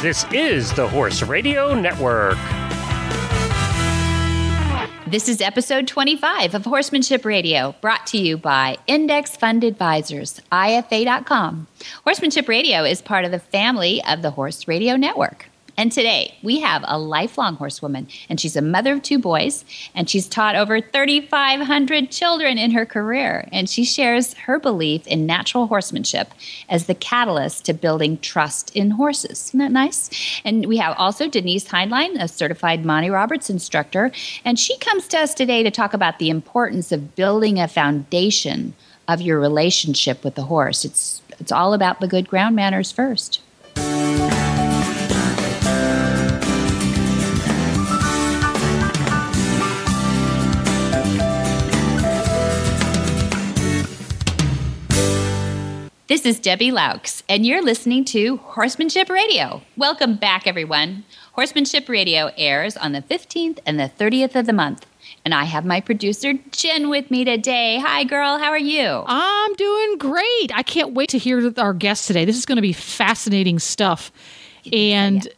This is the Horse Radio Network. This is episode 25 of Horsemanship Radio, brought to you by Index Fund Advisors, IFA.com. Horsemanship Radio is part of the family of the Horse Radio Network. And today we have a lifelong horsewoman, and she's a mother of two boys, and she's taught over 3,500 children in her career. And she shares her belief in natural horsemanship as the catalyst to building trust in horses. Isn't that nice? And we have also Denise Heinlein, a certified Monty Roberts instructor, and she comes to us today to talk about the importance of building a foundation of your relationship with the horse. It's it's all about the good ground manners first. This is Debbie Loucks, and you're listening to Horsemanship Radio. Welcome back, everyone. Horsemanship Radio airs on the 15th and the 30th of the month. And I have my producer, Jen, with me today. Hi, girl. How are you? I'm doing great. I can't wait to hear our guest today. This is going to be fascinating stuff. And yeah.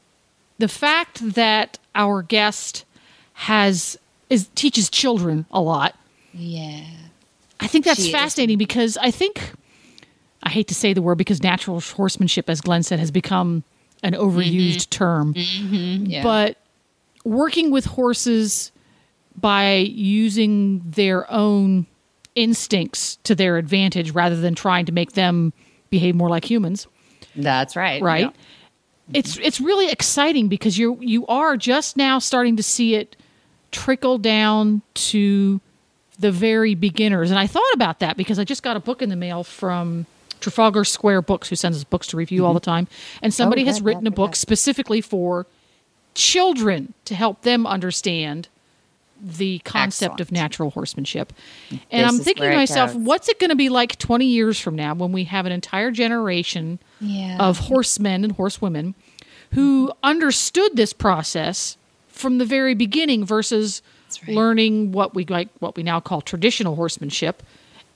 the fact that our guest has is teaches children a lot. Yeah. I think that's She is. fascinating because I think I hate to say the word because natural horsemanship, as Glenn said, has become an overused mm-hmm. term. Mm-hmm. Yeah. But working with horses by using their own instincts to their advantage rather than trying to make them behave more like humans, that's right. right? Yeah. It's it's really exciting because you you are just now starting to see it trickle down to the very beginners. And I thought about that because I just got a book in the mail from Trafalgar Square Books, who sends us books to review all the mm-hmm. time. And somebody oh, has good, written yeah, a book yeah. specifically for children to help them understand the concept of natural horsemanship. Mm-hmm. And This I'm thinking to myself, goes. what's it going to be like 20 years from now when we have an entire generation Yeah. of horsemen and horsewomen who mm-hmm. understood this process from the very beginning versus right. learning what we like what we now call traditional horsemanship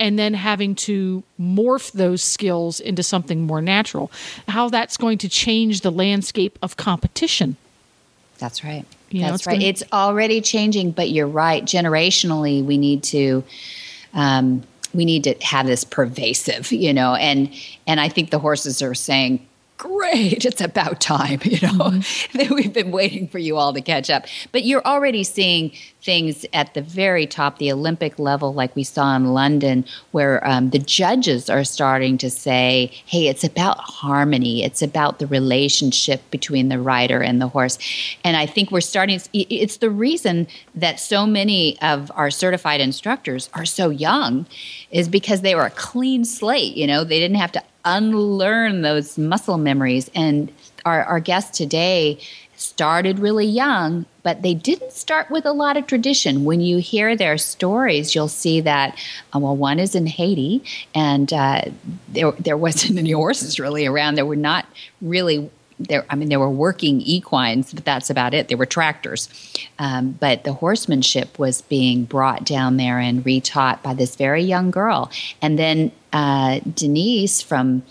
and then having to morph those skills into something more natural how that's going to change the landscape of competition That's right. You know, That's it's right. gonna- it's already changing, but you're right. Generationally, we need to um, we need to have this pervasive, you know, and and I think the horses are saying. Great, it's about time, you know. Mm-hmm. We've been waiting for you all to catch up. But you're already seeing things at the very top, the Olympic level, like we saw in London, where um, the judges are starting to say, hey, it's about harmony, it's about the relationship between the rider and the horse. And I think we're starting, it's the reason that so many of our certified instructors are so young, is because they were a clean slate, you know, they didn't have to unlearn those muscle memories. And our, our guest today started really young, but they didn't start with a lot of tradition. When you hear their stories, you'll see that, uh, well, one is in Haiti, and uh, there, there wasn't any horses really around. There were not really. There, I mean, there were working equines, but that's about it. There were tractors, um, but the horsemanship was being brought down there and retaught by this very young girl. And then uh, Denise from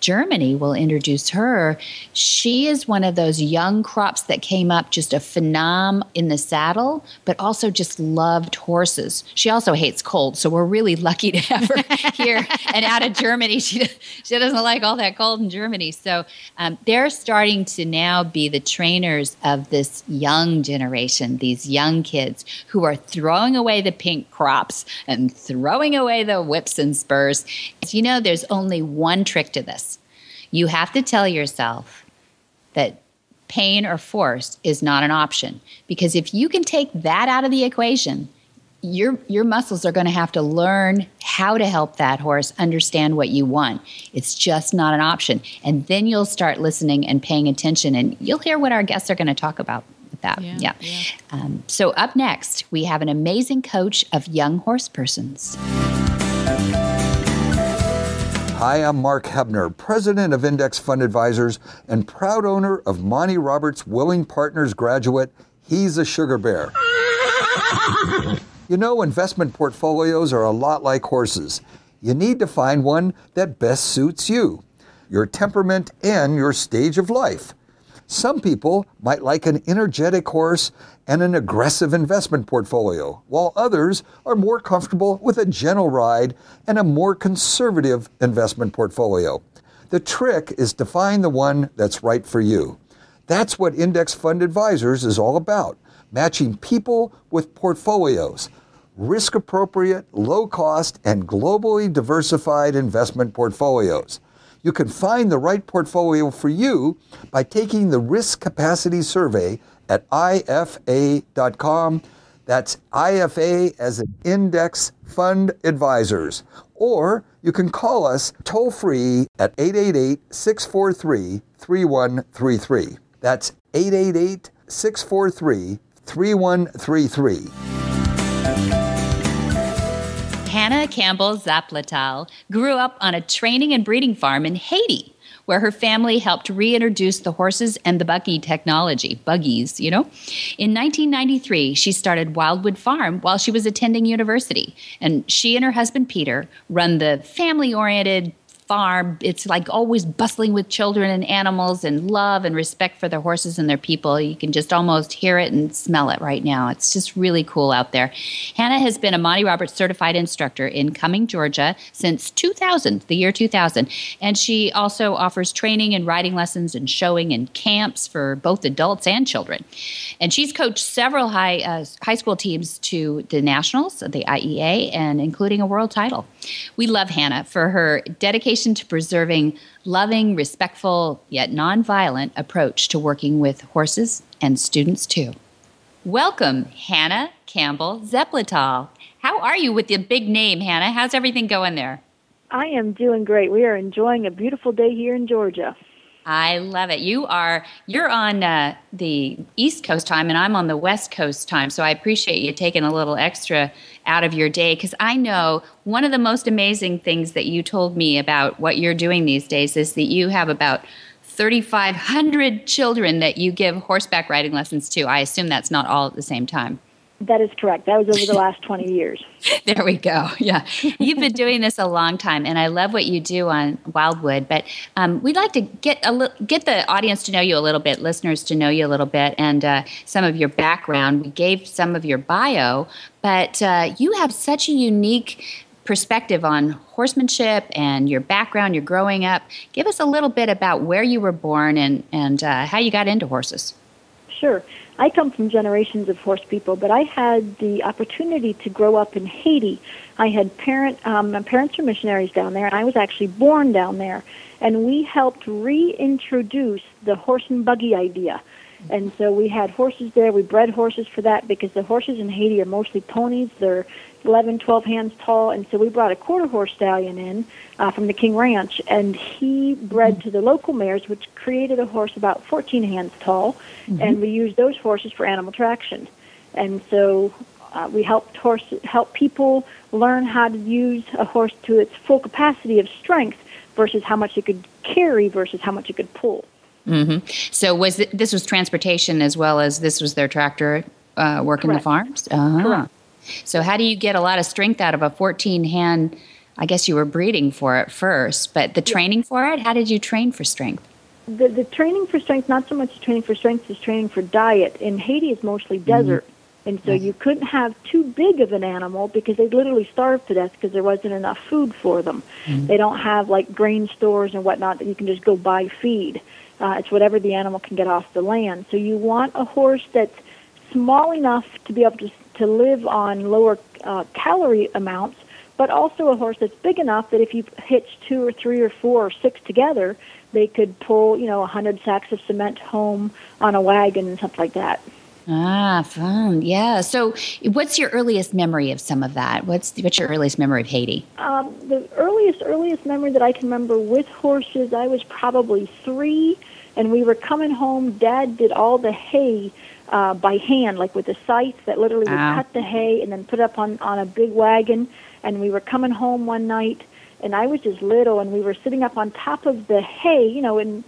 Germany will introduce her. She is one of those young crops that came up just a phenom in the saddle, but also just loved horses. She also hates cold, so we're really lucky to have her here and out of Germany. She she doesn't like all that cold in Germany, so um, they're starting to now be the trainers of this young generation, these young kids who are throwing away the pink crops and throwing away the whips and spurs. You know, there's only one trick to this you have to tell yourself that pain or force is not an option. Because if you can take that out of the equation your your muscles are going to have to learn how to help that horse understand what you want. It's just not an option. And then you'll start listening and paying attention and you'll hear what our guests are going to talk about with that. Yeah, yeah, yeah. Um, so up next we have an amazing coach of young horse persons Hi, I'm Mark Hebner, president of Index Fund Advisors and proud owner of Monty Roberts Willing Partners graduate. He's a sugar bear. You know, investment portfolios are a lot like horses. You need to find one that best suits you, your temperament, and your stage of life. Some people might like an energetic horse and an aggressive investment portfolio, while others are more comfortable with a gentle ride and a more conservative investment portfolio. The trick is to find the one that's right for you. That's what Index Fund Advisors is all about matching people with portfolios, risk appropriate, low cost, and globally diversified investment portfolios. You can find the right portfolio for you by taking the Risk Capacity Survey at IFA.com. That's IFA as an Index Fund Advisors. Or you can call us toll free at 888 643 3133. That's 888 643 3133. Hannah Campbell Zaplatal grew up on a training and breeding farm in Haiti, where her family helped reintroduce the horses and the buggy technology, buggies, you know. In 1993, she started Wildwood Farm while she was attending university, and she and her husband Peter run the family oriented farm. It's like always bustling with children and animals and love and respect for their horses and their people. You can just almost hear it and smell it right now. It's just really cool out there. Hannah has been a Monty Roberts certified instructor in Cumming, Georgia since 2000, the year 2000. And she also offers training and riding lessons and showing and camps for both adults and children. And she's coached several high, uh, high school teams to the nationals, the IEA, and including a world title. We love Hannah for her dedication to preserving loving, respectful, yet nonviolent approach to working with horses and students too. Welcome, Hannah Campbell Zaplatal. How are you with the big name, Hannah? How's everything going there? I am doing great. We are enjoying a beautiful day here in Georgia. I love it. You are you're on uh, the East Coast time, and I'm on the West Coast time. So I appreciate you taking a little extra out of your day because I know one of the most amazing things that you told me about what you're doing these days is that you have about 3,500 children that you give horseback riding lessons to. I assume that's not all at the same time. That is correct. That was over the last 20 years. there we go. Yeah. You've been doing this a long time, and I love what you do on Wildwood. But um, we'd like to get, a li- get the audience to know you a little bit, listeners to know you a little bit, and uh, some of your background. We gave some of your bio, but uh, you have such a unique perspective on horsemanship and your background, your growing up. Give us a little bit about where you were born and, and uh, how you got into horses. Sure. I come from generations of horse people, but I had the opportunity to grow up in Haiti. I had parent, um, my parents are missionaries down there, and I was actually born down there. And we helped reintroduce the horse and buggy idea. And so we had horses there. We bred horses for that because the horses in Haiti are mostly ponies. They're 11, 12 hands tall. And so we brought a quarter horse stallion in uh, from the King Ranch, and he bred mm-hmm. to the local mares, which created a horse about 14 hands tall. Mm-hmm. And we used those horses for animal traction. And so uh, we helped horse help people learn how to use a horse to its full capacity of strength versus how much it could carry versus how much it could pull. Mm-hmm. So was it, this was transportation as well as this was their tractor uh, working Correct. the farms? Uh-huh. Correct. So how do you get a lot of strength out of a 14 hand? I guess you were breeding for it first, but the training for it, how did you train for strength? The, the training for strength, not so much training for strength as training for diet. In Haiti, is mostly desert. Mm-hmm. And so you couldn't have too big of an animal because they'd literally starve to death because there wasn't enough food for them. Mm-hmm. They don't have like grain stores and whatnot that you can just go buy feed. Uh, it's whatever the animal can get off the land. So you want a horse that's small enough to be able to, to live on lower uh, calorie amounts, but also a horse that's big enough that if you hitch two or three or four or six together, they could pull, you know, a hundred sacks of cement home on a wagon and stuff like that. Ah, fun. Yeah. So, what's your earliest memory of some of that? What's what's your earliest memory of Haiti? Um, the earliest earliest memory that I can remember with horses, I was probably three, and we were coming home. Dad did all the hay uh, by hand, like with a scythe that literally would Wow. cut the hay and then put it up on on a big wagon. And we were coming home one night, and I was just little, and we were sitting up on top of the hay, you know, in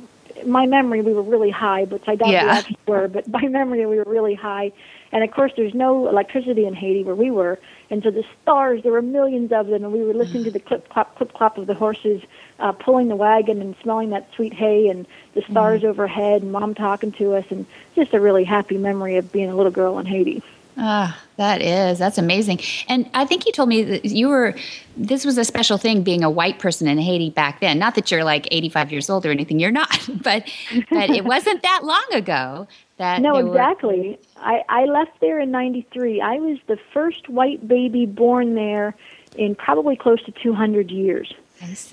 my memory we were really high, but I doubt we Yeah. actually were, but by memory we were really high. And of course, there's no electricity in Haiti where we were, and so the stars there were millions of them, and we were listening to the clip clop clip clop of the horses uh, pulling the wagon and smelling that sweet hay and the stars overhead, and mom talking to us, and just a really happy memory of being a little girl in Haiti. Ah, that is. That's amazing. And I think you told me that you were, this was a special thing being a white person in Haiti back then. Not that you're like 85 years old or anything, you're not, but, but it wasn't that long ago that. No, were- exactly. I, I left there in 93. I was the first white baby born there in probably close to 200 years.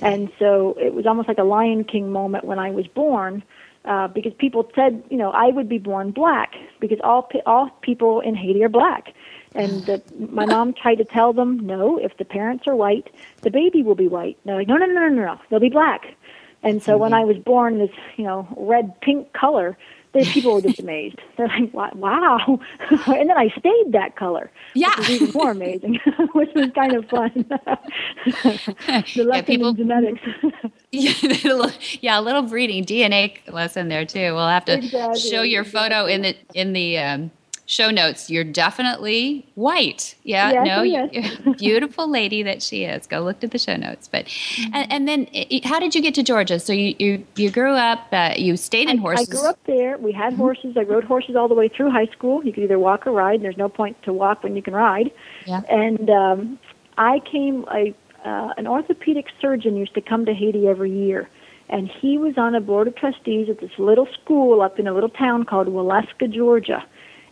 And so it was almost like a Lion King moment when I was born, uh, because people said, you know, I would be born black because all pe- all people in Haiti are black. And the, my mom tried to tell them, no, if the parents are white, the baby will be white. They're like, no, no, no, no, no, they'll be black. And so when I was born this, you know, red pink color, the people were just amazed. They're like, "Wa- wow. and then I stayed that color. Yeah. Which was even more amazing, which was kind of fun. the lesson people- in genetics. Yeah, a little- yeah, a little breeding DNA lesson there too. We'll have to Exactly, show your photo in the in the um, show notes. You're definitely white. Yeah, Yes, no, yes. beautiful lady that she is. Go look at the show notes. But and, and then, i- how did you get to Georgia? So you you, you grew up. Uh, you stayed in I horses. I grew up there. We had horses. I rode horses all the way through high school. You could either walk or ride. There's no point to walk when you can ride. Yeah. And um, I came. I uh, an orthopedic surgeon used to come to Haiti every year, and he was on a board of trustees at this little school up in a little town called Waleska, Georgia,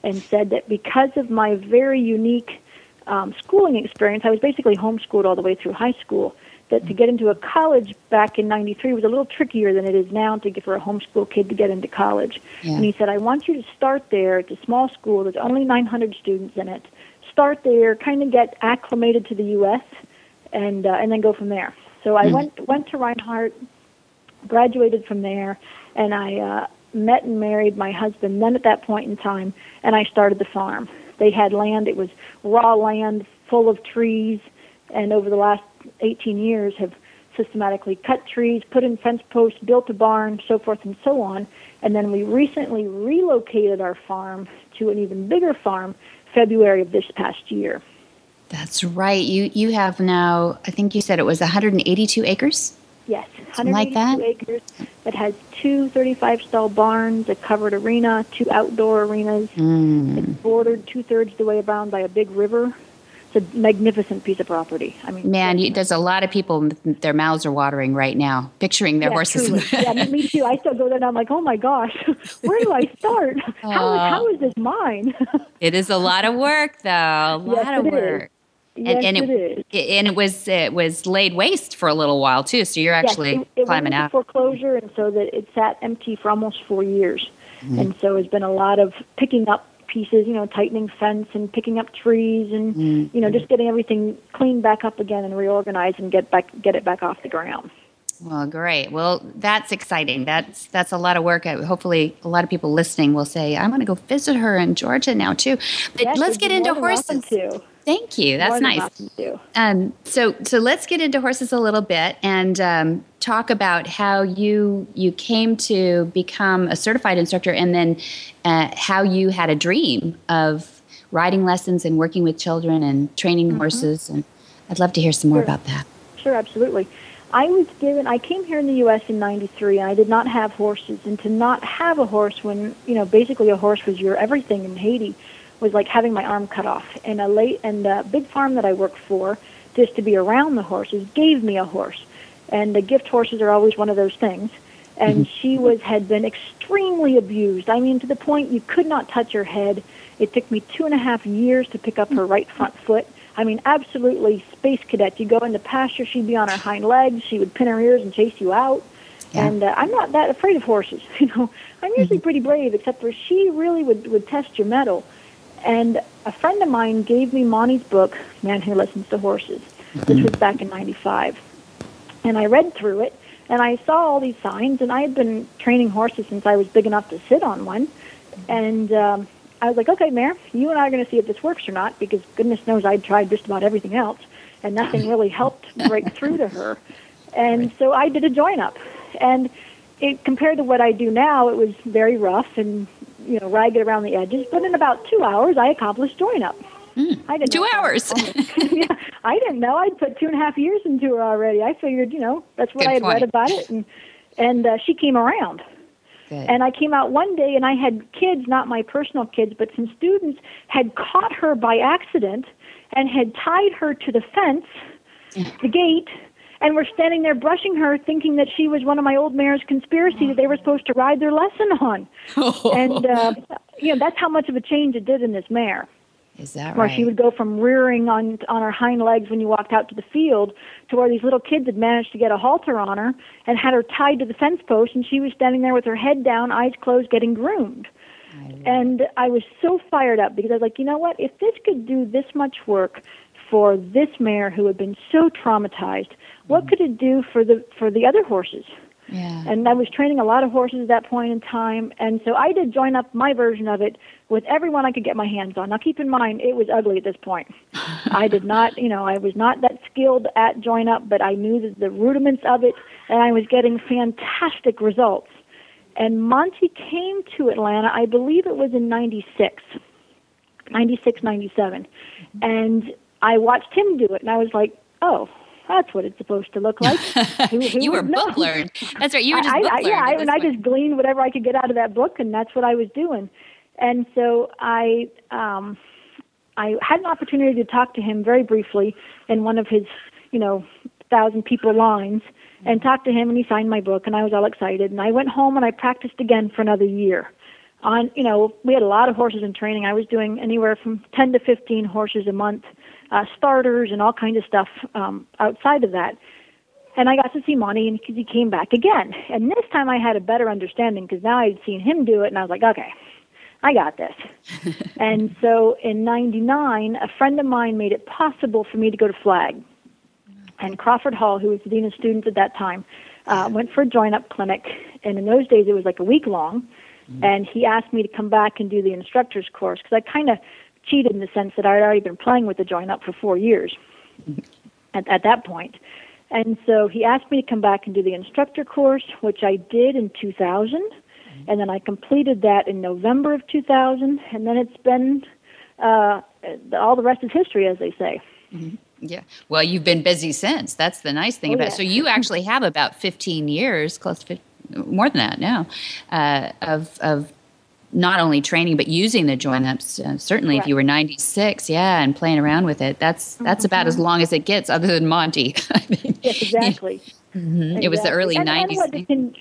and said that because of my very unique um, schooling experience, I was basically homeschooled all the way through high school. That to get into a college back in '93 was a little trickier than it is now to get for a homeschool kid to get into college. Yeah. And he said, "I want you to start there. It's a small school. There's only 900 students in it. Start there, kind of get acclimated to the U.S. and uh, and then go from there." So I went went to Reinhardt, graduated from there, and I uh, met and married my husband then at that point in time, and I started the farm. They had land, it was raw land full of trees, and over the last 18 years have systematically cut trees, put in fence posts, built a barn, so forth and so on. And then we recently relocated our farm to an even bigger farm February of this past year. That's right. You you have now. I think you said it was 182 acres. Yes, Something like that? 182 acres. It has two 35 stall barns, a covered arena, two outdoor arenas. Mm. It's bordered two thirds the way around by a big river. It's a magnificent piece of property. I mean, Man, you, there's a lot of people. Their mouths are watering right now, picturing their yeah, horses. yeah, me- too. I still go there and I'm like, oh my gosh, where do I start? How is, how is this mine? It is a lot of work, though. A lot Yes, of it is. Work. yes, and, and it is. and it was it was laid waste for a little while too. So you're actually yes, it, it climbing went into out. foreclosure, and so that it sat empty for almost four years. Mm-hmm. And so it's been a lot of picking up pieces, you know, tightening fence and picking up trees, and Mm-hmm. you know, just getting everything cleaned back up again and reorganized and get back get it back off the ground. Well, great. Well, that's exciting. That's that's a lot of work. Uh, Hopefully, a lot of people listening will say, "I'm going to go visit her in Georgia now too." But Yes, let's get into more than welcome horses. Thank you. That's nice. Um, so so let's get into horses a little bit and um, talk about how you you came to become a certified instructor, and then uh, how you had a dream of riding lessons and working with children and training horses. And I'd love to hear some more Mm-hmm. Sure. about that. Sure, absolutely. I was given. I came here in the U.S. in '93, and I did not have horses. And to not have a horse when you know basically a horse was your everything in Haiti was like having my arm cut off. And a late and a big farm that I worked for, just to be around the horses, gave me a horse. And the gift horses are always one of those things. And mm-hmm. she was had been extremely abused. I mean, to the point you could not touch her head. It took me two and a half years to pick up her right front foot. I mean, absolutely space cadet. You go into pasture, she'd be on her hind legs. She would pin her ears and chase you out. Yeah. And uh, I'm not that afraid of horses. You know, I'm usually pretty brave, except for she really would would test your mettle. And a friend of mine gave me Monty's book, Man Who Listens to Horses. This was back in '95, and I read through it, and I saw all these signs, and I had been training horses since I was big enough to sit on one, and um, I was like, okay, Mayor, you and I are going to see if this works or not, because goodness knows I'd tried just about everything else, and nothing really helped break through to her. And so I did a join up, and it compared to what I do now, it was very rough and you know, ragged around the edges. But in about two hours, I accomplished join up. Mm, I didn't two hours. yeah, I didn't know. I'd put two and a half years into her already. I figured, you know, that's what Good I had point. read about it, and and uh, she came around. Good. And I came out one day, and I had kids, not my personal kids, but some students had caught her by accident and had tied her to the fence, the gate, and were standing there brushing her, thinking that she was one of my old mare's conspiracy that they were supposed to ride their lesson on. and uh, you know that's how much of a change it did in this mare. Is that where right? she would go from rearing on on her hind legs when you walked out to the field to where these little kids had managed to get a halter on her and had her tied to the fence post, and she was standing there with her head down, eyes closed, getting groomed. I and I was so fired up because I was like, you know what? If this could do this much work for this mare who had been so traumatized, what mm-hmm. could it do for the for the other horses? Yeah. And I was training a lot of horses at that point in time, and so I did join up my version of it with everyone I could get my hands on. Now, keep in mind, it was ugly at this point. I did not, you know, I was not that skilled at join up, but I knew the, the rudiments of it, and I was getting fantastic results. And Monty came to Atlanta, I believe it was in 96, 96, 97. Mm-hmm. And I watched him do it, and I was like, oh, that's what it's supposed to look like. Who, who you were book learned. That's right. You were just I, book I, Yeah, I, and I just gleaned whatever I could get out of that book, and that's what I was doing. And so I, um, I had an opportunity to talk to him very briefly in one of his, you know, thousand people lines, and talked to him, and he signed my book, and I was all excited. And I went home and I practiced again for another year. On, you know, we had a lot of horses in training. I was doing anywhere from 10 to 15 horses a month uh, starters and all kinds of stuff um, outside of that. And I got to see Monty, and he came back again. And this time I had a better understanding because now I'd seen him do it, and I was like, okay, I got this. and so in '99, a friend of mine made it possible for me to go to Flag. And Crawford Hall, who was the dean of students at that time, uh, went for a join-up clinic. And in those days, it was like a week long. Mm-hmm. And he asked me to come back and do the instructor's course because I kind of cheated in the sense that I had already been playing with the join up for four years at, at that point. And so he asked me to come back and do the instructor course, which I did in 2000. And then I completed that in November of 2000. And then it's been uh, all the rest is history, as they say. Mm-hmm. Yeah. Well, you've been busy since. That's the nice thing oh, about yeah. it. So you actually have about 15 years, close to 15, more than that now, uh, of, of not only training but using the join ups. Uh, certainly, if you were 96, yeah, and playing around with it, that's that's mm-hmm. about as long as it gets, other than Monty. I mean, yes, exactly. Mm-hmm. Exactly. It was the early and, 90s. And what, it can,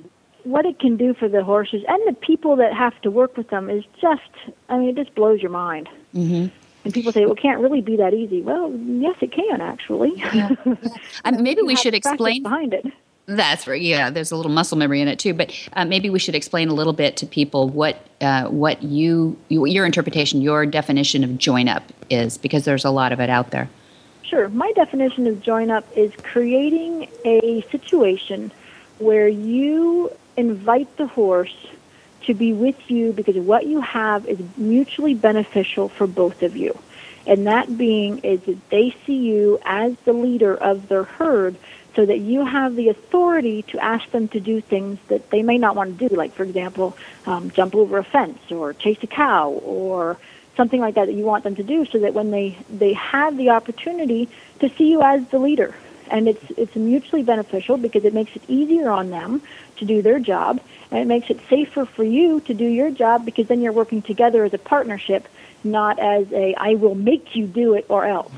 what it can do for the horses and the people that have to work with them is just, I mean, it just blows your mind. Mm-hmm. And people say, well, it can't really be that easy. Well, yes, it can, actually. Yeah. um, maybe we should explain behind it. That's right. Yeah, there's a little muscle memory in it too. But uh, maybe we should explain a little bit to people what uh, what you, you, your interpretation, your definition of join up is, because there's a lot of it out there. Sure. My definition of join up is creating a situation where you invite the horse to be with you because what you have is mutually beneficial for both of you. And that being is that they see you as the leader of their herd so that you have the authority to ask them to do things that they may not want to do, like, for example, um, jump over a fence or chase a cow or something like that that you want them to do so that when they, they have the opportunity to see you as the leader. And it's, it's mutually beneficial because it makes it easier on them to do their job and it makes it safer for you to do your job because then you're working together as a partnership, not as a I will make you do it or else.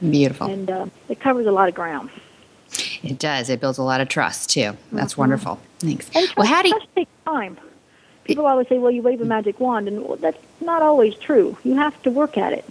Beautiful. And uh, it covers a lot of ground. It does. It builds a lot of trust too. That's mm-hmm. wonderful. Thanks. And trust, well, how do you, trust takes time. People always say, "Well, you wave a magic wand," and well, that's not always true. You have to work at it.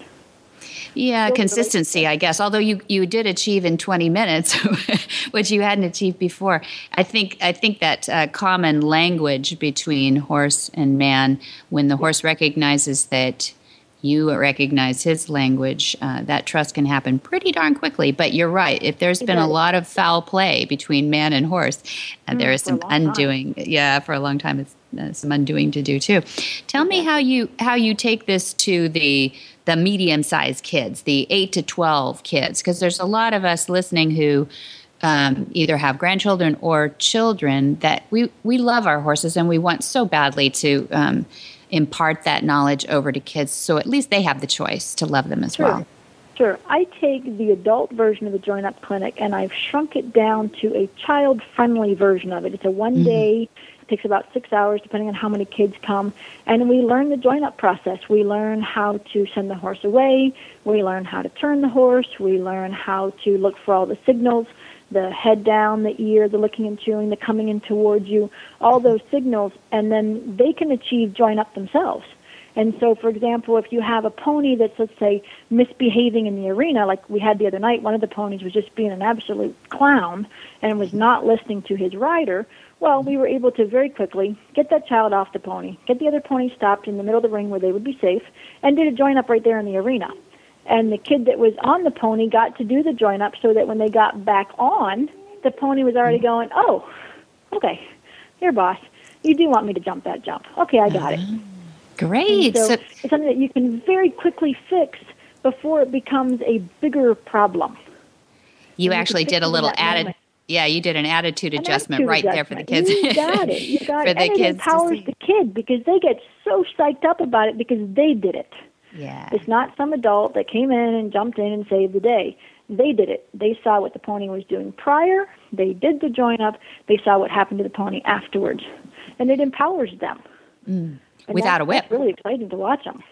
Yeah, consistency, I guess. Although you, you did achieve in 20 minutes, which you hadn't achieved before. I think I think that uh, common language between horse and man, when the horse recognizes that you recognize his language, uh, that trust can happen pretty darn quickly. But you're right. If there's been a lot of foul play between man and horse, uh, mm, there is some undoing. Time. Yeah, for a long time, it's uh, some undoing to do too. Tell me how you how you take this to the the medium sized kids, the eight to twelve kids, because there's a lot of us listening who. Um, either have grandchildren or children that we, we love our horses and we want so badly to um, impart that knowledge over to kids so at least they have the choice to love them as Sure. well. Sure. I take the adult version of the Join Up Clinic and I've shrunk it down to a child friendly version of it. It's a one mm-hmm. day, it takes about six hours depending on how many kids come. And we learn the join up process. We learn how to send the horse away. We learn how to turn the horse. We learn how to look for all the signals the head down, the ear, the licking and chewing, the coming in towards you, all those signals. And then they can achieve join up themselves. And so, for example, if you have a pony that's, let's say, misbehaving in the arena, like we had the other night, one of the ponies was just being an absolute clown and was not listening to his rider. Well, we were able to very quickly get that child off the pony, get the other pony stopped in the middle of the ring where they would be safe, and did a join up right there in the arena. And the kid that was on the pony got to do the join up so that when they got back on, the pony was already mm-hmm. going, oh, okay, here, boss, you do want me to jump that jump. Okay, I got it. Ah, great. So, So, it's something that you can very quickly fix before it becomes a bigger problem. you you actually did a it little added. moment. Yeah, you did an attitude An adjustment attitude right there for the kids. You got it. You got for it. the and it kids to empowers the kid because they get so psyched up about it because they did it. Yeah. It's not some adult that came in and jumped in and saved the day. They did it. They saw what the pony was doing prior. They did the join up. They saw what happened to the pony afterwards, and it empowers them. Mm. Without a whip. really exciting to watch them.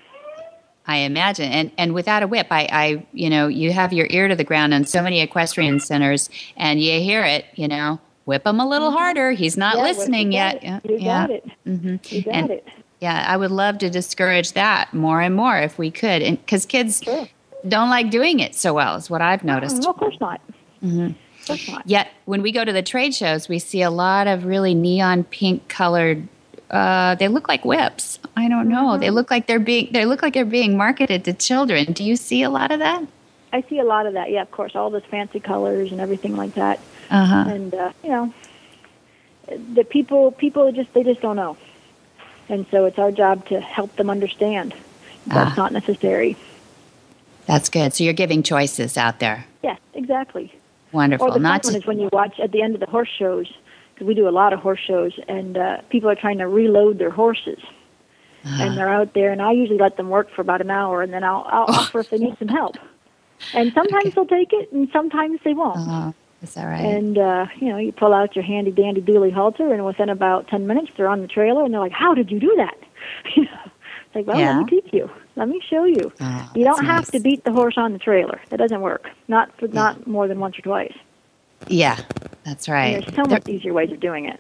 I imagine, and and without a whip, I, I, you know, you have your ear to the ground on so many equestrian centers, and you hear it, you know, whip him a little harder. He's not Mm-hmm. Yeah, listening yet. it. You yeah, got it. hmm You got And- it. Yeah. I would love to discourage that more and more if we could, and because kids Sure. don't like doing it so well, is what I've noticed. No, of course not. Mm-hmm. Of course not. Yet when we go to the trade shows, we see a lot of really neon pink colored. Uh, they look like whips. I don't know. Mm-hmm. They look like they're being. They look like they're being marketed to children. Do you see a lot of that? I see a lot of that. Yeah, of course, all those fancy colors and everything like that. Uh huh. And uh, you know, the people people just they just don't know, and so it's our job to help them understand that's Ah. not necessary. That's good. So you're giving choices out there. Yes, exactly. Wonderful. Or the Not fun one is when you watch at the end of the horse shows, because we do a lot of horse shows, and uh, people are trying to reload their horses. Uh-huh. And they're out there, and I usually let them work for about an hour, and then I'll, I'll offer if they need some help. And sometimes they'll take it, and sometimes they won't. oh, is that right? And uh, you know, you pull out your handy dandy dually halter, and within about ten minutes, they're on the trailer, and they're like, "How did you do that?" You know, it's like, "Well, Yeah. let me teach you. Let me show you. Oh, you don't have nice. to beat the horse on the trailer. That doesn't work. Not for not more than once or twice. yeah, that's right. And there's so There- much easier ways of doing it.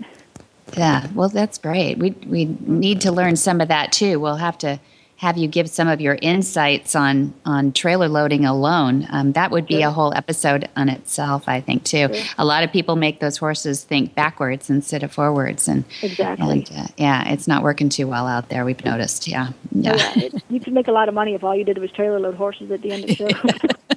Yeah, well, that's great. We we need to learn some of that too. We'll have to have you give some of your insights on on trailer loading alone. Um, that would be a whole episode on itself, I think, too. A lot of people make those horses think backwards instead of forwards, and Exactly. and uh, yeah, it's not working too well out there. We've noticed. Yeah, yeah. yeah, it, you could make a lot of money if all you did was trailer load horses at the end of the show.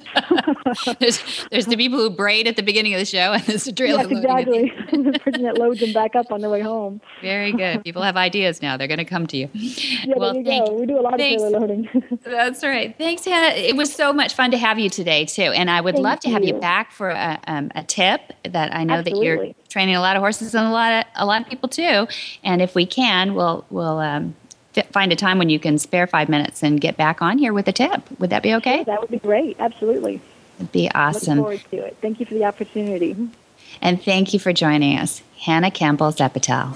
there's, there's the people who braid at the beginning of the show, and there's the trailer yes, loading. at the exactly. the person that loads them back up on the way home. Very good. People have ideas now. They're going to come to you. Yeah, well, there you thank go. We do a lot thanks. of trailer loading. That's right. Thanks, Hannah. It was so much fun to have you today, too. And I would Thank love to have you you. back for a, um, a tip that I know that you're training a lot of horses and a lot of a lot of people too. And if we can, we'll we'll um, find a time when you can spare five minutes and get back on here with a tip. Would that be okay? that would be great. Absolutely. It'd be awesome. Look awesome. forward to it. Thank you for the opportunity. And thank you for joining us, Hannah Campbell Zaplatal.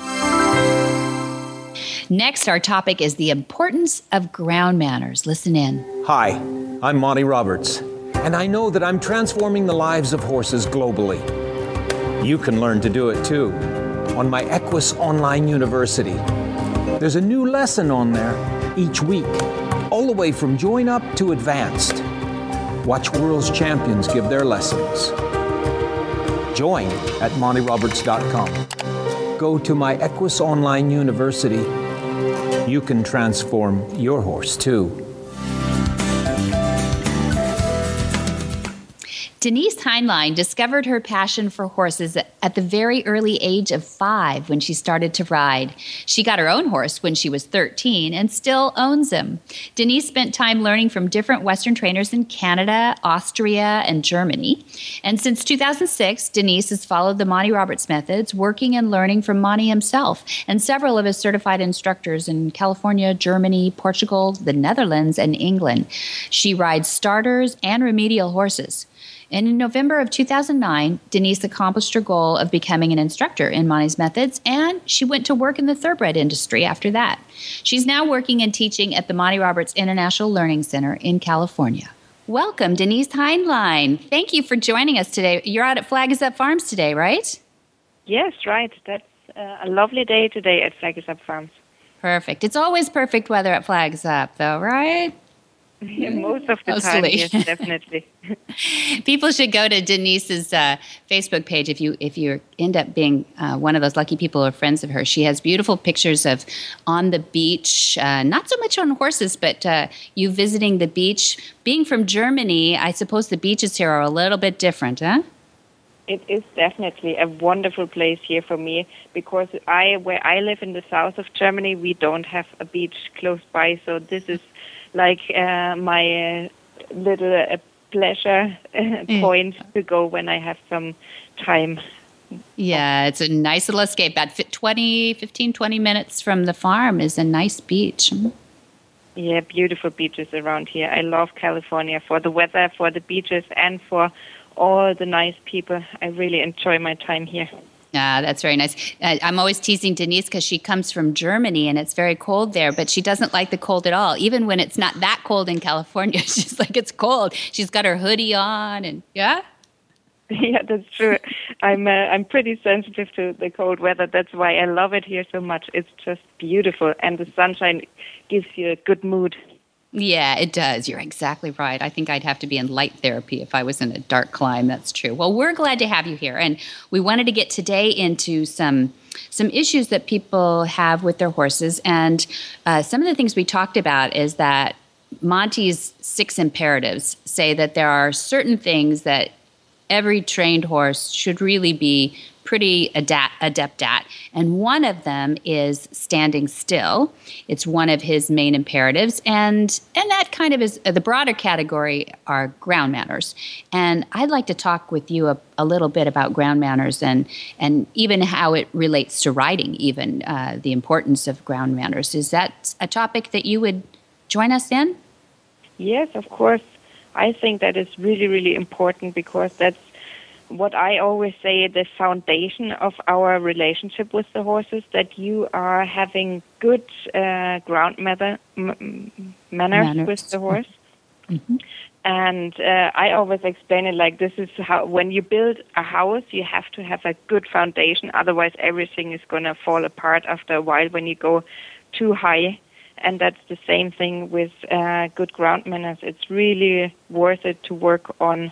Next, our topic is the importance of ground manners. Listen in. Hi, I'm Monty Roberts, and I know that I'm transforming the lives of horses globally. You can learn to do it too on my Equus Online University. There's a new lesson on there each week, all the way from join up to advanced. Watch world's champions give their lessons. Join at montyroberts.com. Go to my Equus Online University. You can transform your horse too. Denise Heinlein discovered her passion for horses at the very early age of five when she started to ride. She got her own horse when she was 13 and still owns him. Denise spent time learning from different Western trainers in Canada, Austria, and Germany. And since 2006, Denise has followed the Monty Roberts methods, working and learning from Monty himself and several of his certified instructors in California, Germany, Portugal, the Netherlands, and England. She rides starters and remedial horses. And in November of 2009, Denise accomplished her goal of becoming an instructor in Monty's methods, and she went to work in the thoroughbred industry after that. She's now working and teaching at the Monty Roberts International Learning Center in California. Welcome, Denise Heinlein. Thank you for joining us today. You're out at Flag is Up Farms today, right? Yes, right. That's uh, a lovely day today at Flag is Up Farms. Perfect. It's always perfect weather at Flags Up, though, right? Most of the Mostly. time, yes, definitely. People should go to Denise's uh, Facebook page if you if you end up being uh, one of those lucky people or friends of hers. She has beautiful pictures of on the beach, uh, not so much on horses, but uh, you visiting the beach. Being from Germany, I suppose the beaches here are a little bit different, huh? It is definitely a wonderful place here for me because I, where I live in the south of Germany, we don't have a beach close by. So this is like uh, my uh, little uh, pleasure mm. point to go when I have some time. Yeah, it's a nice little escape. About 20, 15, 20 minutes from the farm is a nice beach. Yeah, beautiful beaches around here. I love California for the weather, for the beaches, and for all the nice people. I really enjoy my time here. Yeah, that's very nice. Uh, I'm always teasing Denise because she comes from Germany and it's very cold there, but she doesn't like the cold at all. Even when it's not that cold in California, she's like, it's cold. She's got her hoodie on and yeah. Yeah, that's true. I'm uh, I'm pretty sensitive to the cold weather. That's why I love it here so much. It's just beautiful, and the sunshine gives you a good mood. Yeah, it does. You're exactly right. I think I'd have to be in light therapy if I was in a dark climb. That's true. Well, we're glad to have you here, and we wanted to get today into some some issues that people have with their horses, and uh, some of the things we talked about is that Monty's six imperatives say that there are certain things that every trained horse should really be pretty adapt, adept at. And one of them is standing still. It's one of his main imperatives. And, and that kind of is the broader category are ground manners. And I'd like to talk with you a, a little bit about ground manners and, and even how it relates to riding, even uh, the importance of ground manners. Is that a topic that you would join us in? Yes, of course. I think that is really, really important because that's what I always say the foundation of our relationship with the horses that you are having good uh, ground manners, manners, with the horse. Mm-hmm. And uh, I always explain it like this is how when you build a house, you have to have a good foundation. Otherwise, everything is going to fall apart after a while when you go too high. And that's the same thing with uh, good ground manners. It's really worth it to work on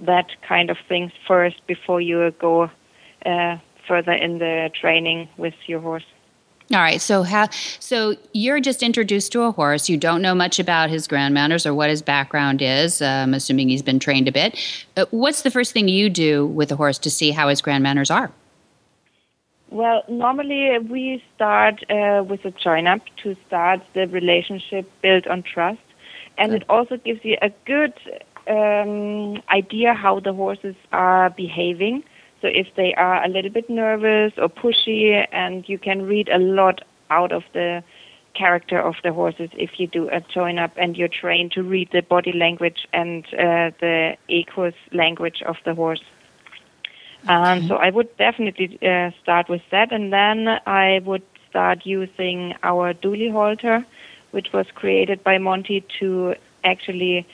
that kind of things first before you go uh, further in the training with your horse. All right. So how? So you're just introduced to a horse. You don't know much about his ground manners or what his background is. I'm assuming he's been trained a bit. Uh, what's the first thing you do with a horse to see how his ground manners are? Well, normally we start uh, with a join up to start the relationship built on trust, and it also gives you a good um, idea how the horses are behaving. So if they are a little bit nervous or pushy, and you can read a lot out of the character of the horses if you do a join up and you're trained to read the body language and uh, the equus language of the horse. Um, so I would definitely uh, start with that, and then I would start using our dually halter, which was created by Monty to actually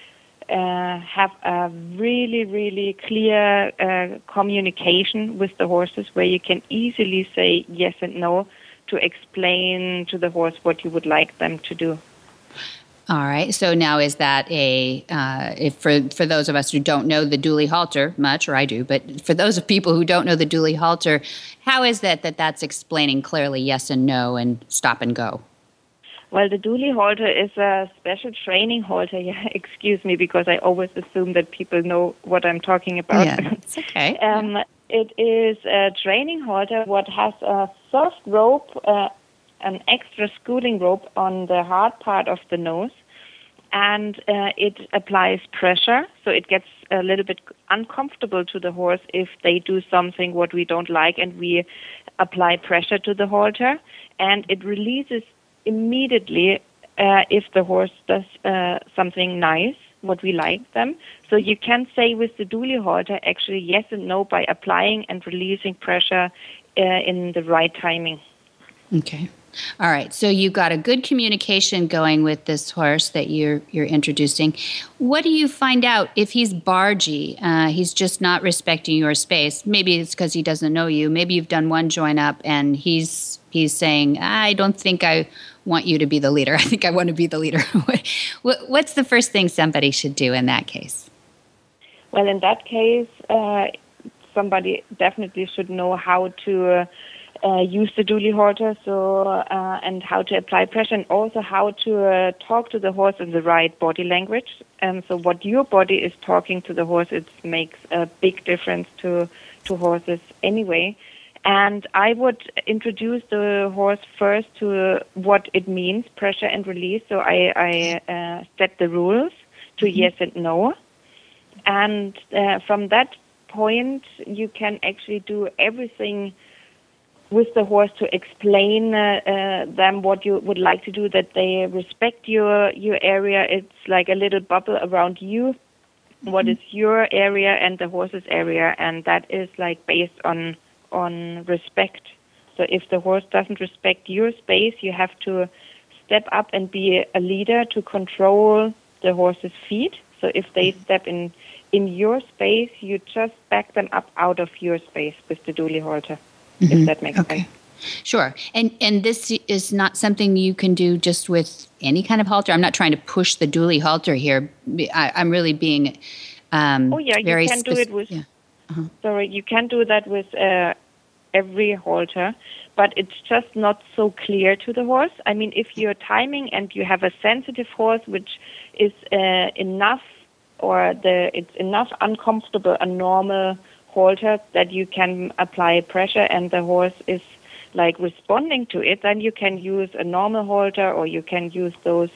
have a really, really clear uh, communication with the horses where you can easily say yes and no to explain to the horse what you would like them to do. All right. So now is that a uh, for for those of us who don't know the dually halter much, or I do, but for those of people who don't know the dually halter, how is that that that's explaining clearly yes and no and stop and go? Well, the dually halter is a special training halter. Yeah, excuse me, because I always assume that people know what I'm talking about. Yeah, it's okay. um, it is a training halter what has a soft rope, uh, an extra schooling rope on the hard part of the nose, and uh, it applies pressure, so it gets a little bit uncomfortable to the horse if they do something what we don't like, and we apply pressure to the halter, and it releases immediately uh, if the horse does uh, something nice, what we like them. So you can say with the dually halter actually yes and no by applying and releasing pressure uh, in the right timing. Okay. All right. So you got a good communication going with this horse that you're you're introducing. What do you find out if he's bargy? Uh, he's just not respecting your space. Maybe it's because he doesn't know you. Maybe you've done one join up and he's he's saying, "I don't think I want you to be the leader. I think I want to be the leader." What's the first thing somebody should do in that case? Well, in that case, uh, somebody definitely should know how to. Uh, uh, use the dually halter so uh, and how to apply pressure and also how to uh, talk to the horse in the right body language and so what your body is talking to the horse it makes a big difference to to horses anyway and I would introduce the horse first to what it means pressure and release so I, I uh, set the rules to mm-hmm. yes and no and uh, from that point you can actually do everything with the horse to explain uh, uh, them what you would like to do, that they respect your your area. It's like a little bubble around you. Mm-hmm. What is your area and the horse's area, and that is like based on on respect. So if the horse doesn't respect your space, you have to step up and be a leader to control the horse's feet. So if they mm-hmm. step in in your space, you just back them up out of your space with the dually halter mm-hmm. if that makes okay. sense. Sure. And and this is not something you can do just with any kind of halter. I'm not trying to push the dually halter here. I, am really being um, Oh yeah, you can do it with yeah. Uh-huh. Sorry, you can do that with uh, every halter, but it's just not so clear to the horse. I mean, if you're timing and you have a sensitive horse which is uh, enough or the it's enough uncomfortable a normal halter that you can apply pressure and the horse is like responding to it, then you can use a normal halter or you can use those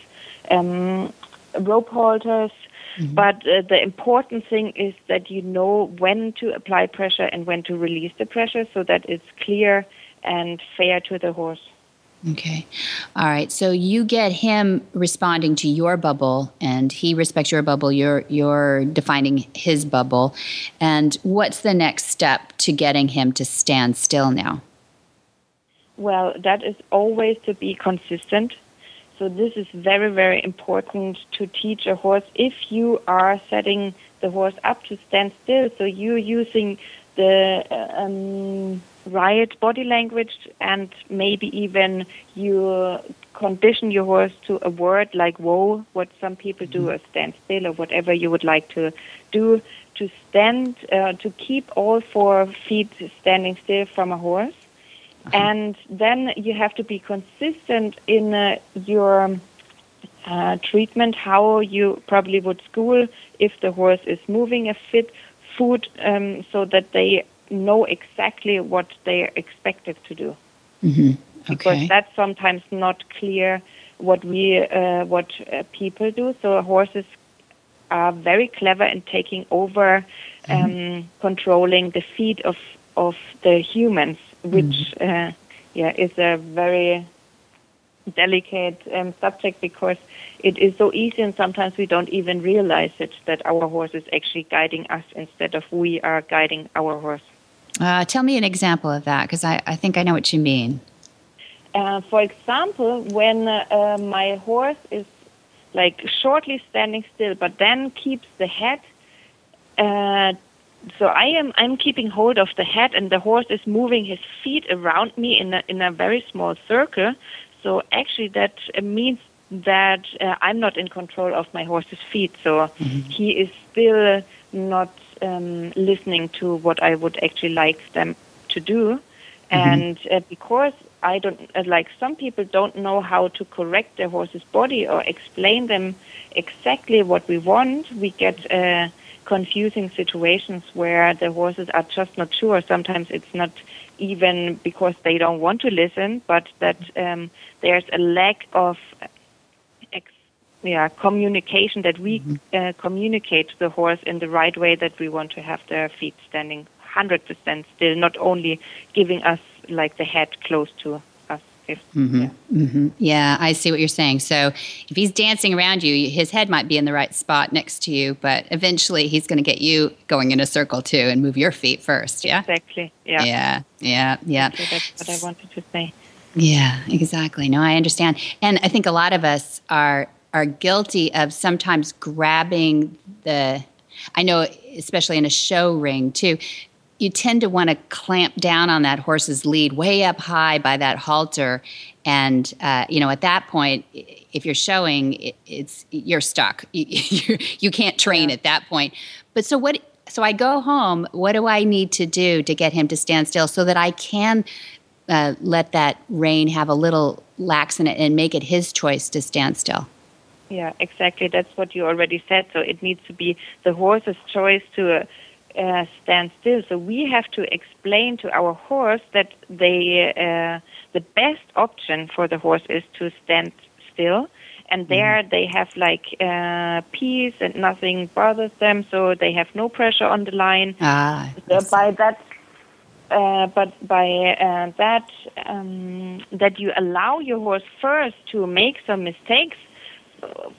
um, rope halters. Mm-hmm. But uh, the important thing is that you know when to apply pressure and when to release the pressure so that it's clear and fair to the horse. Okay. All right. So you get him responding to your bubble and he respects your bubble. You're you're defining his bubble. And what's the next step to getting him to stand still now? Well, that is always to be consistent. So this is very very important to teach a horse if you are setting the horse up to stand still. So you're using the um, right body language and maybe even you condition your horse to a word like whoa, what some people do, or stand still, or whatever you would like to do to stand, uh, to keep all four feet standing still from a horse. Uh-huh. And then you have to be consistent in uh, your uh, treatment, how you probably would school if the horse is moving a fit foot um, so that they know exactly what they're expected to do. Mm-hmm. Okay. Because that's sometimes not clear what we uh, what uh, people do. So horses are very clever in taking over, mm-hmm. um, mm-hmm. controlling the feet of of the humans, which mm-hmm. uh, yeah is a very delicate um, subject because it is so easy and sometimes we don't even realize it that our horse is actually guiding us instead of we are guiding our horse. Uh, tell me an example of that because I, I think I know what you mean. Uh, for example, when uh, my horse is like shortly standing still, but then keeps the head. Uh, so I am I'm keeping hold of the head, and the horse is moving his feet around me in a in a very small circle. So actually, that means that uh, I'm not in control of my horse's feet. So mm-hmm. he is still not um, listening to what I would actually like them to do. Mm-hmm. And uh, because I don't uh, like some people don't know how to correct their horse's body or explain them exactly what we want. We get uh, confusing situations where the horses are just not sure. Sometimes it's not even because they don't want to listen, but that um, there's a lack of ex- yeah communication that we uh, communicate to the horse in the right way that we want to have their feet standing 100% still, not only giving us like the head close to us. If, mm-hmm. yeah. Mm-hmm. Yeah, I see what you're saying. So if he's dancing around you, his head might be in the right spot next to you, but eventually he's going to get you going in a circle too and move your feet first. Yeah. Exactly. Yeah. Yeah. Yeah. Yeah. So that's what I wanted to say. Yeah, exactly. No, I understand. And I think a lot of us are are guilty of sometimes grabbing the I know especially in a show ring too. You tend to want to clamp down on that horse's lead way up high by that halter and uh, you know at that point if you're showing it, it's you're stuck you, can't train at that point but so what so i go home what do i need to do to get him to stand still so that i can uh, let that rein have a little lax in it and make it his choice to stand still. Yeah, exactly. That's what you already said. So it needs to be the horse's choice to uh, uh, stand still. So we have to explain to our horse that they, uh, the best option for the horse is to stand still. And there they have like uh, peace and nothing bothers them, so they have no pressure on the line. Ah, So by that, uh, but by uh, that, um, that you allow your horse first to make some mistakes,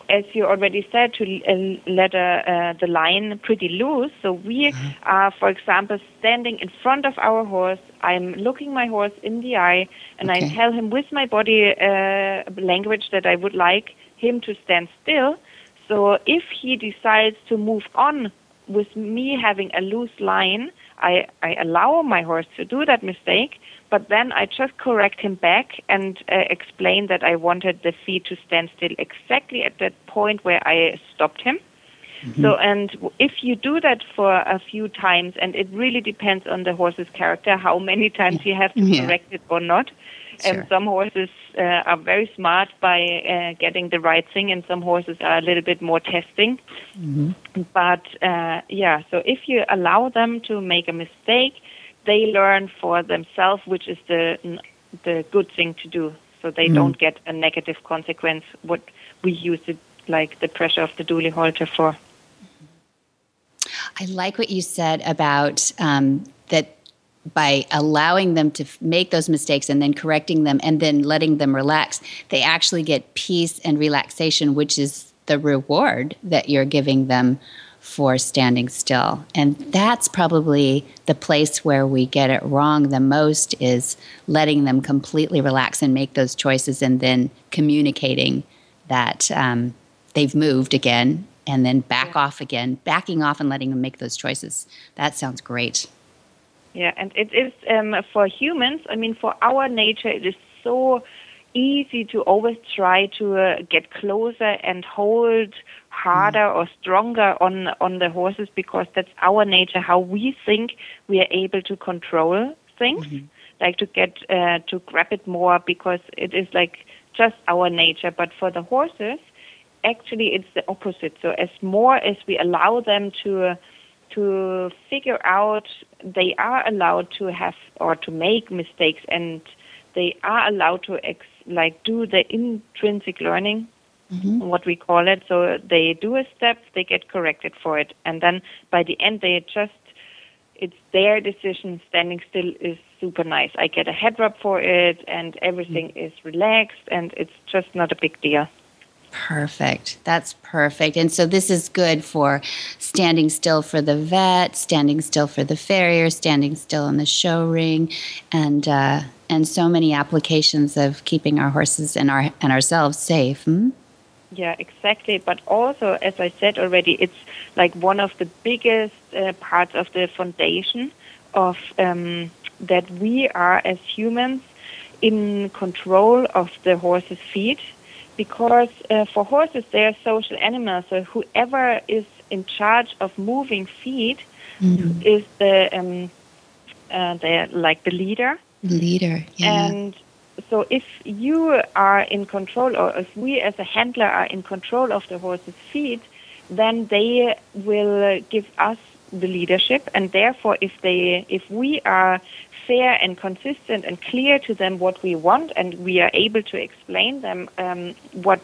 as you already said, to uh, let uh, uh, the line pretty loose. So we are, for example, standing in front of our horse. I'm looking my horse in the eye, and I tell him with my body uh, language that I would like him to stand still. So if he decides to move on with me having a loose line, I, I allow my horse to do that mistake, but then I just correct him back and uh, explain that I wanted the feet to stand still exactly at that point where I stopped him. So, and if you do that for a few times, and it really depends on the horse's character, how many times you have to Yeah. correct it or not. Sure. And some horses uh, are very smart by uh, getting the right thing, and some horses are a little bit more testing. But uh, yeah, so if you allow them to make a mistake, they learn for themselves, which is the the good thing to do. So they don't get a negative consequence. What we use it like the pressure of the dually halter for. I like what you said about um, that by allowing them to f- make those mistakes and then correcting them and then letting them relax, they actually get peace and relaxation, which is the reward that you're giving them for standing still. And that's probably the place where we get it wrong the most is letting them completely relax and make those choices and then communicating that um, they've moved again and then back off again, backing off and letting them make those choices. That sounds great. Yeah, and it is um, for humans. I mean, for our nature, it is so easy to always try to uh, get closer and hold harder or stronger on on the horses because that's our nature. How we think we are able to control things, like to get uh, to grab it more because it is like just our nature. But for the horses, actually, it's the opposite. So as more as we allow them to. Uh, to figure out they are allowed to have or to make mistakes and they are allowed to ex- like do the intrinsic learning what we call it so they do a step they get corrected for it and then by the end they just it's their decision standing still is super nice i get a head rub for it and everything is relaxed and it's just not a big deal Perfect. That's perfect. And so this is good for standing still for the vet, standing still for the farrier, standing still in the show ring, and uh, and so many applications of keeping our horses and our and ourselves safe. Hmm? Yeah, exactly. But also, as I said already, it's like one of the biggest uh, parts of the foundation of um, that we are as humans in control of the horse's feet. Because uh, for horses, they are social animals. So whoever is in charge of moving feet is the um, uh, the like the leader. Leader. Yeah. And so if you are in control, or if we as a handler are in control of the horse's feet, then they will give us the leadership, and therefore, if they, if we are fair and consistent and clear to them what we want, and we are able to explain them um, what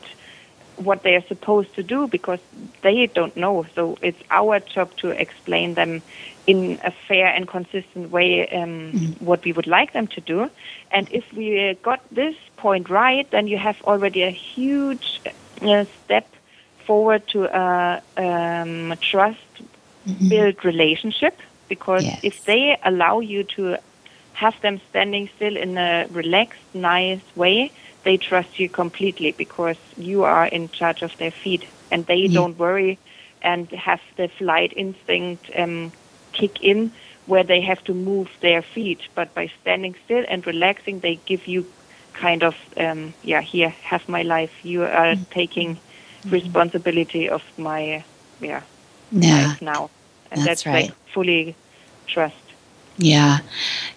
what they are supposed to do because they don't know. So it's our job to explain them in a fair and consistent way um, mm-hmm. what we would like them to do. And if we got this point right, then you have already a huge uh, step forward to a um, trust mm-hmm. build relationship because yes. if they allow you to have them standing still in a relaxed, nice way, they trust you completely because you are in charge of their feet and they yeah. don't worry and have the flight instinct um, kick in where they have to move their feet. But by standing still and relaxing, they give you kind of, um, yeah, here, have my life. You are mm-hmm. taking responsibility of my, yeah, yeah. life now. And that's, that's right. like fully trust. Yeah.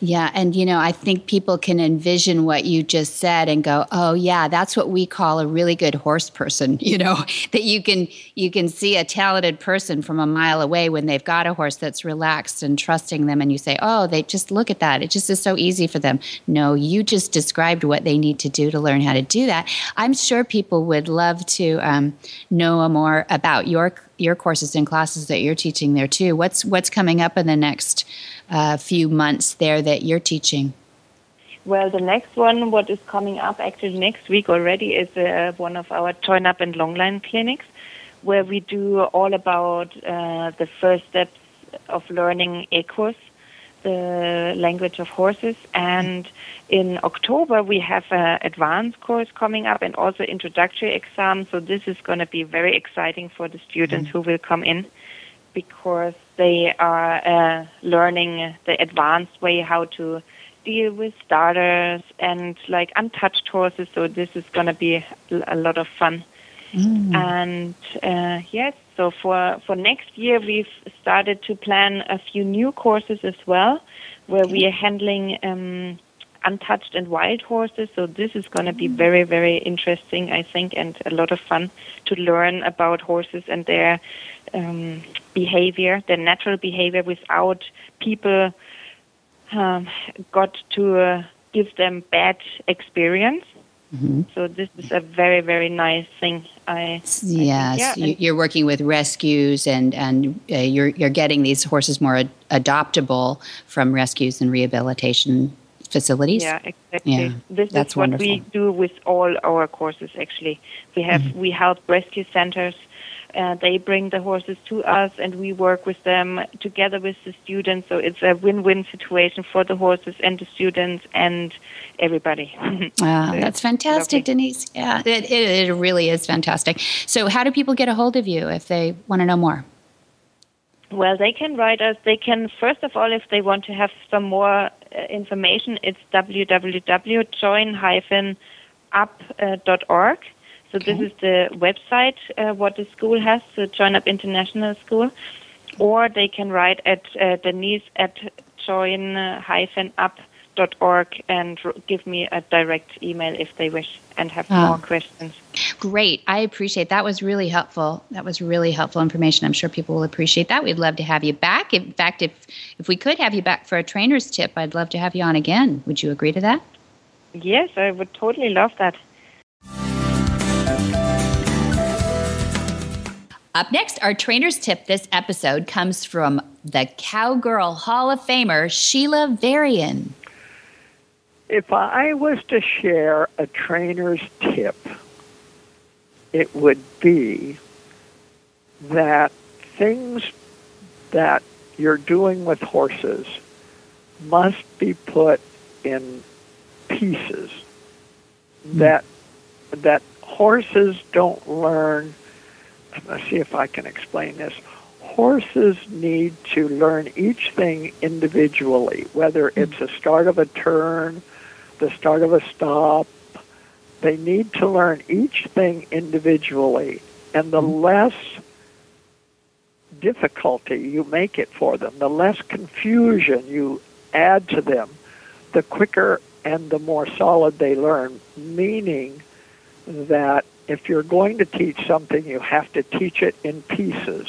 Yeah. And, you know, I think people can envision what you just said and go, oh, yeah, that's what we call a really good horse person, you know, that you can, you can see a talented person from a mile away when they've got a horse that's relaxed and trusting them. And you say, oh, they just look at that. It just is so easy for them. No, you just described what they need to do to learn how to do that. I'm sure people would love to um, know more about your your courses and classes that you're teaching there too. What's what's coming up in the next uh, few months there that you're teaching? Well, the next one, what is coming up actually next week already, is uh, one of our join up and longline clinics, where we do all about uh, the first steps of learning EQUUS the language of horses. And in October, we have an advanced course coming up and also introductory exam. So this is going to be very exciting for the students mm-hmm. who will come in because they are uh, learning the advanced way how to deal with starters and like untouched horses. So this is going to be a lot of fun. Mm. And uh, yes, so for, for next year, we've started to plan a few new courses as well, where we are handling um, untouched and wild horses. So this is going to be very, very interesting, I think, and a lot of fun to learn about horses and their um, behavior, their natural behavior, without people um, got to uh, give them bad experience. Mm-hmm. So this is a very very nice thing. I yes, I think, yeah. you're working with rescues and and uh, you're you're getting these horses more ad- adoptable from rescues and rehabilitation facilities. Yeah, exactly. Yeah, this that's is what wonderful. we do with all our courses. Actually, we have mm-hmm. we help rescue centers uh, they bring the horses to us and we work with them together with the students. So it's a win-win situation for the horses and the students and everybody. Ah, so that's fantastic, lovely. Denise. Yeah, it, it, it really is fantastic. So how do people get a hold of you if they want to know more? Well, they can write us. They can, first of all, if they want to have some more uh, information, it's www.join-up.org. So okay. this is the website uh, what the school has, the Join Up International School, or they can write at uh, Denise at join-up.org and give me a direct email if they wish and have oh. more questions. Great. I appreciate that was really helpful. That was really helpful information. I'm sure people will appreciate that. We'd love to have you back. In fact, if if we could have you back for a trainer's tip, I'd love to have you on again. Would you agree to that? Yes, I would totally love that. Up next, our trainer's tip this episode comes from the Cowgirl Hall of Famer, Sheila Varian. If I was to share a trainer's tip, it would be that things that you're doing with horses must be put in pieces hmm. that that horses don't learn let's see if I can explain this. Horses need to learn each thing individually, whether it's the start of a turn, the start of a stop. They need to learn each thing individually. And the mm-hmm. less difficulty you make it for them, the less confusion you add to them, the quicker and the more solid they learn, meaning that if you're going to teach something, you have to teach it in pieces.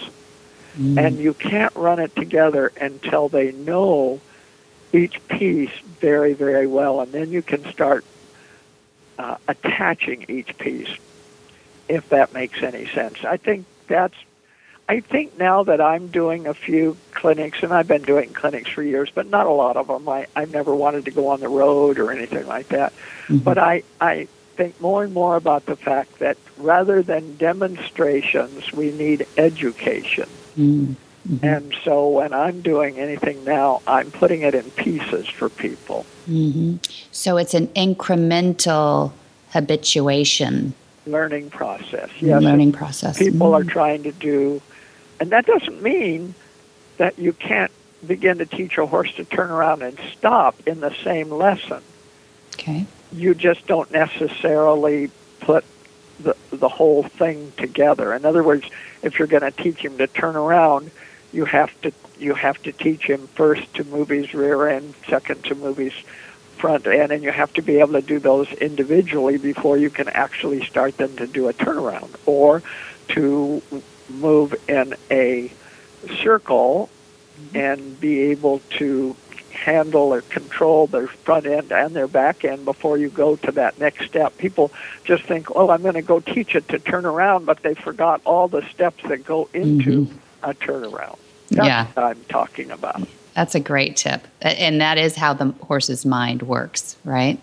Mm. And you can't run it together until they know each piece very, very well. And then you can start uh, attaching each piece, if that makes any sense. I think that's I think now that I'm doing a few clinics, and I've been doing clinics for years, but not a lot of them. I, I never wanted to go on the road or anything like that. Mm-hmm. But I, I think more and more about the fact that rather than demonstrations, we need education. Mm-hmm. And so when I'm doing anything now, I'm putting it in pieces for people. Mm-hmm. So it's an incremental habituation learning process. Yes, learning process. People mm-hmm. are trying to do and that doesn't mean that you can't begin to teach a horse to turn around and stop in the same lesson. Okay. You just don't necessarily put the the whole thing together. In other words, if you're going to teach him to turn around, you have to you have to teach him first to move his rear end, second to move his front end, and you have to be able to do those individually before you can actually start them to do a turnaround or to move in a circle mm-hmm. and be able to handle or control their front end and their back end before you go to that next step. People just think, oh, I'm going to go teach it to turn around, but they forgot all the steps that go into mm-hmm. a turnaround. That's yeah. what I'm talking about. That's a great tip. And that is how the horse's mind works, right?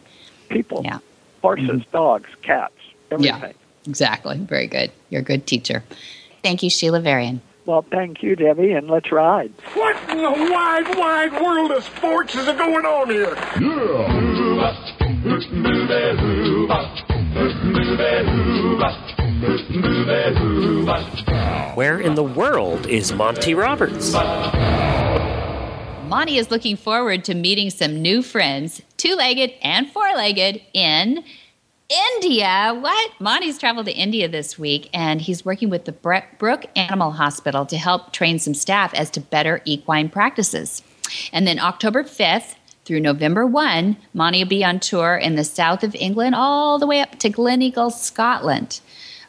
People. Yeah. Horses, mm-hmm. dogs, cats, everything. Yeah, exactly. Very good. You're a good teacher. Thank you, Sheila Varian. Well, thank you, Debbie, and let's ride. What in the wide, wide world of sports is going on here? Where in the world is Monty Roberts? Monty is looking forward to meeting some new friends, two legged and four legged, in India. What? Monty's traveled to India this week, and he's working with the Brooke Animal Hospital to help train some staff as to better equine practices. And then October 5th through November 1, Monty will be on tour in the south of England all the way up to Gleneagle, Scotland.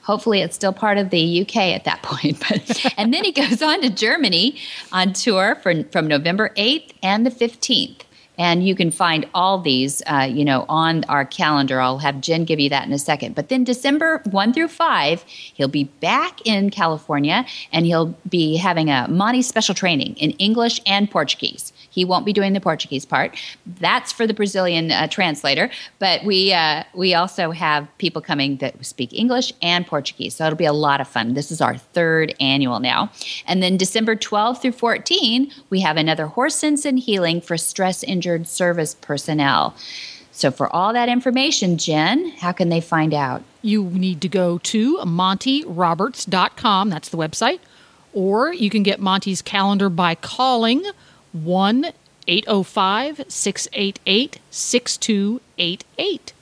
Hopefully, it's still part of the UK at that point. But, and then he goes on to Germany on tour for, from November 8th and the 15th. And you can find all these, uh, you know, on our calendar. I'll have Jen give you that in a second. But then December 1 through 5, he'll be back in California and he'll be having a Monty special training in English and Portuguese. He won't be doing the Portuguese part. That's for the Brazilian uh, translator. But we uh, we also have people coming that speak English and Portuguese. So it'll be a lot of fun. This is our third annual now. And then December 12 through 14, we have another Horse Sense and Healing for stress injured service personnel. So, for all that information, Jen, how can they find out? You need to go to montyroberts.com. That's the website. Or you can get Monty's calendar by calling 1 805 688 6288.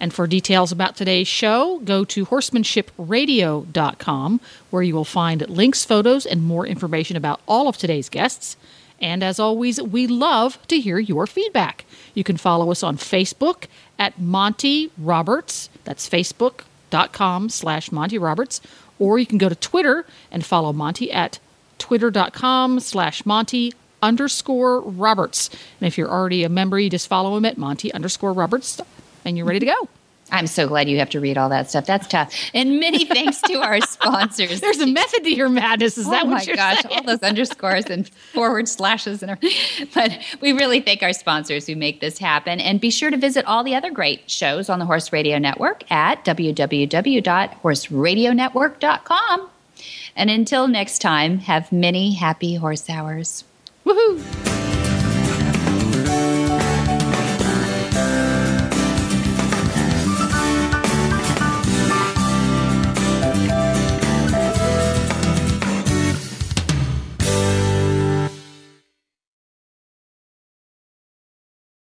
And for details about today's show, go to horsemanshipradio.com, where you will find links, photos, and more information about all of today's guests. And as always, we love to hear your feedback. You can follow us on Facebook at Monty Roberts. That's facebook.com slash Monty Roberts. Or you can go to Twitter and follow Monty at twitter.com slash Monty underscore Roberts. And if you're already a member, you just follow him at Monty underscore Roberts and you're ready to go. I'm so glad you have to read all that stuff. That's tough. And many thanks to our sponsors. There's a method to your madness. Is oh that what you're gosh, saying? all those underscores and forward slashes and everything. But we really thank our sponsors who make this happen. And be sure to visit all the other great shows on the Horse Radio Network at www.horseradionetwork.com. And until next time, have many happy horse hours. Woohoo!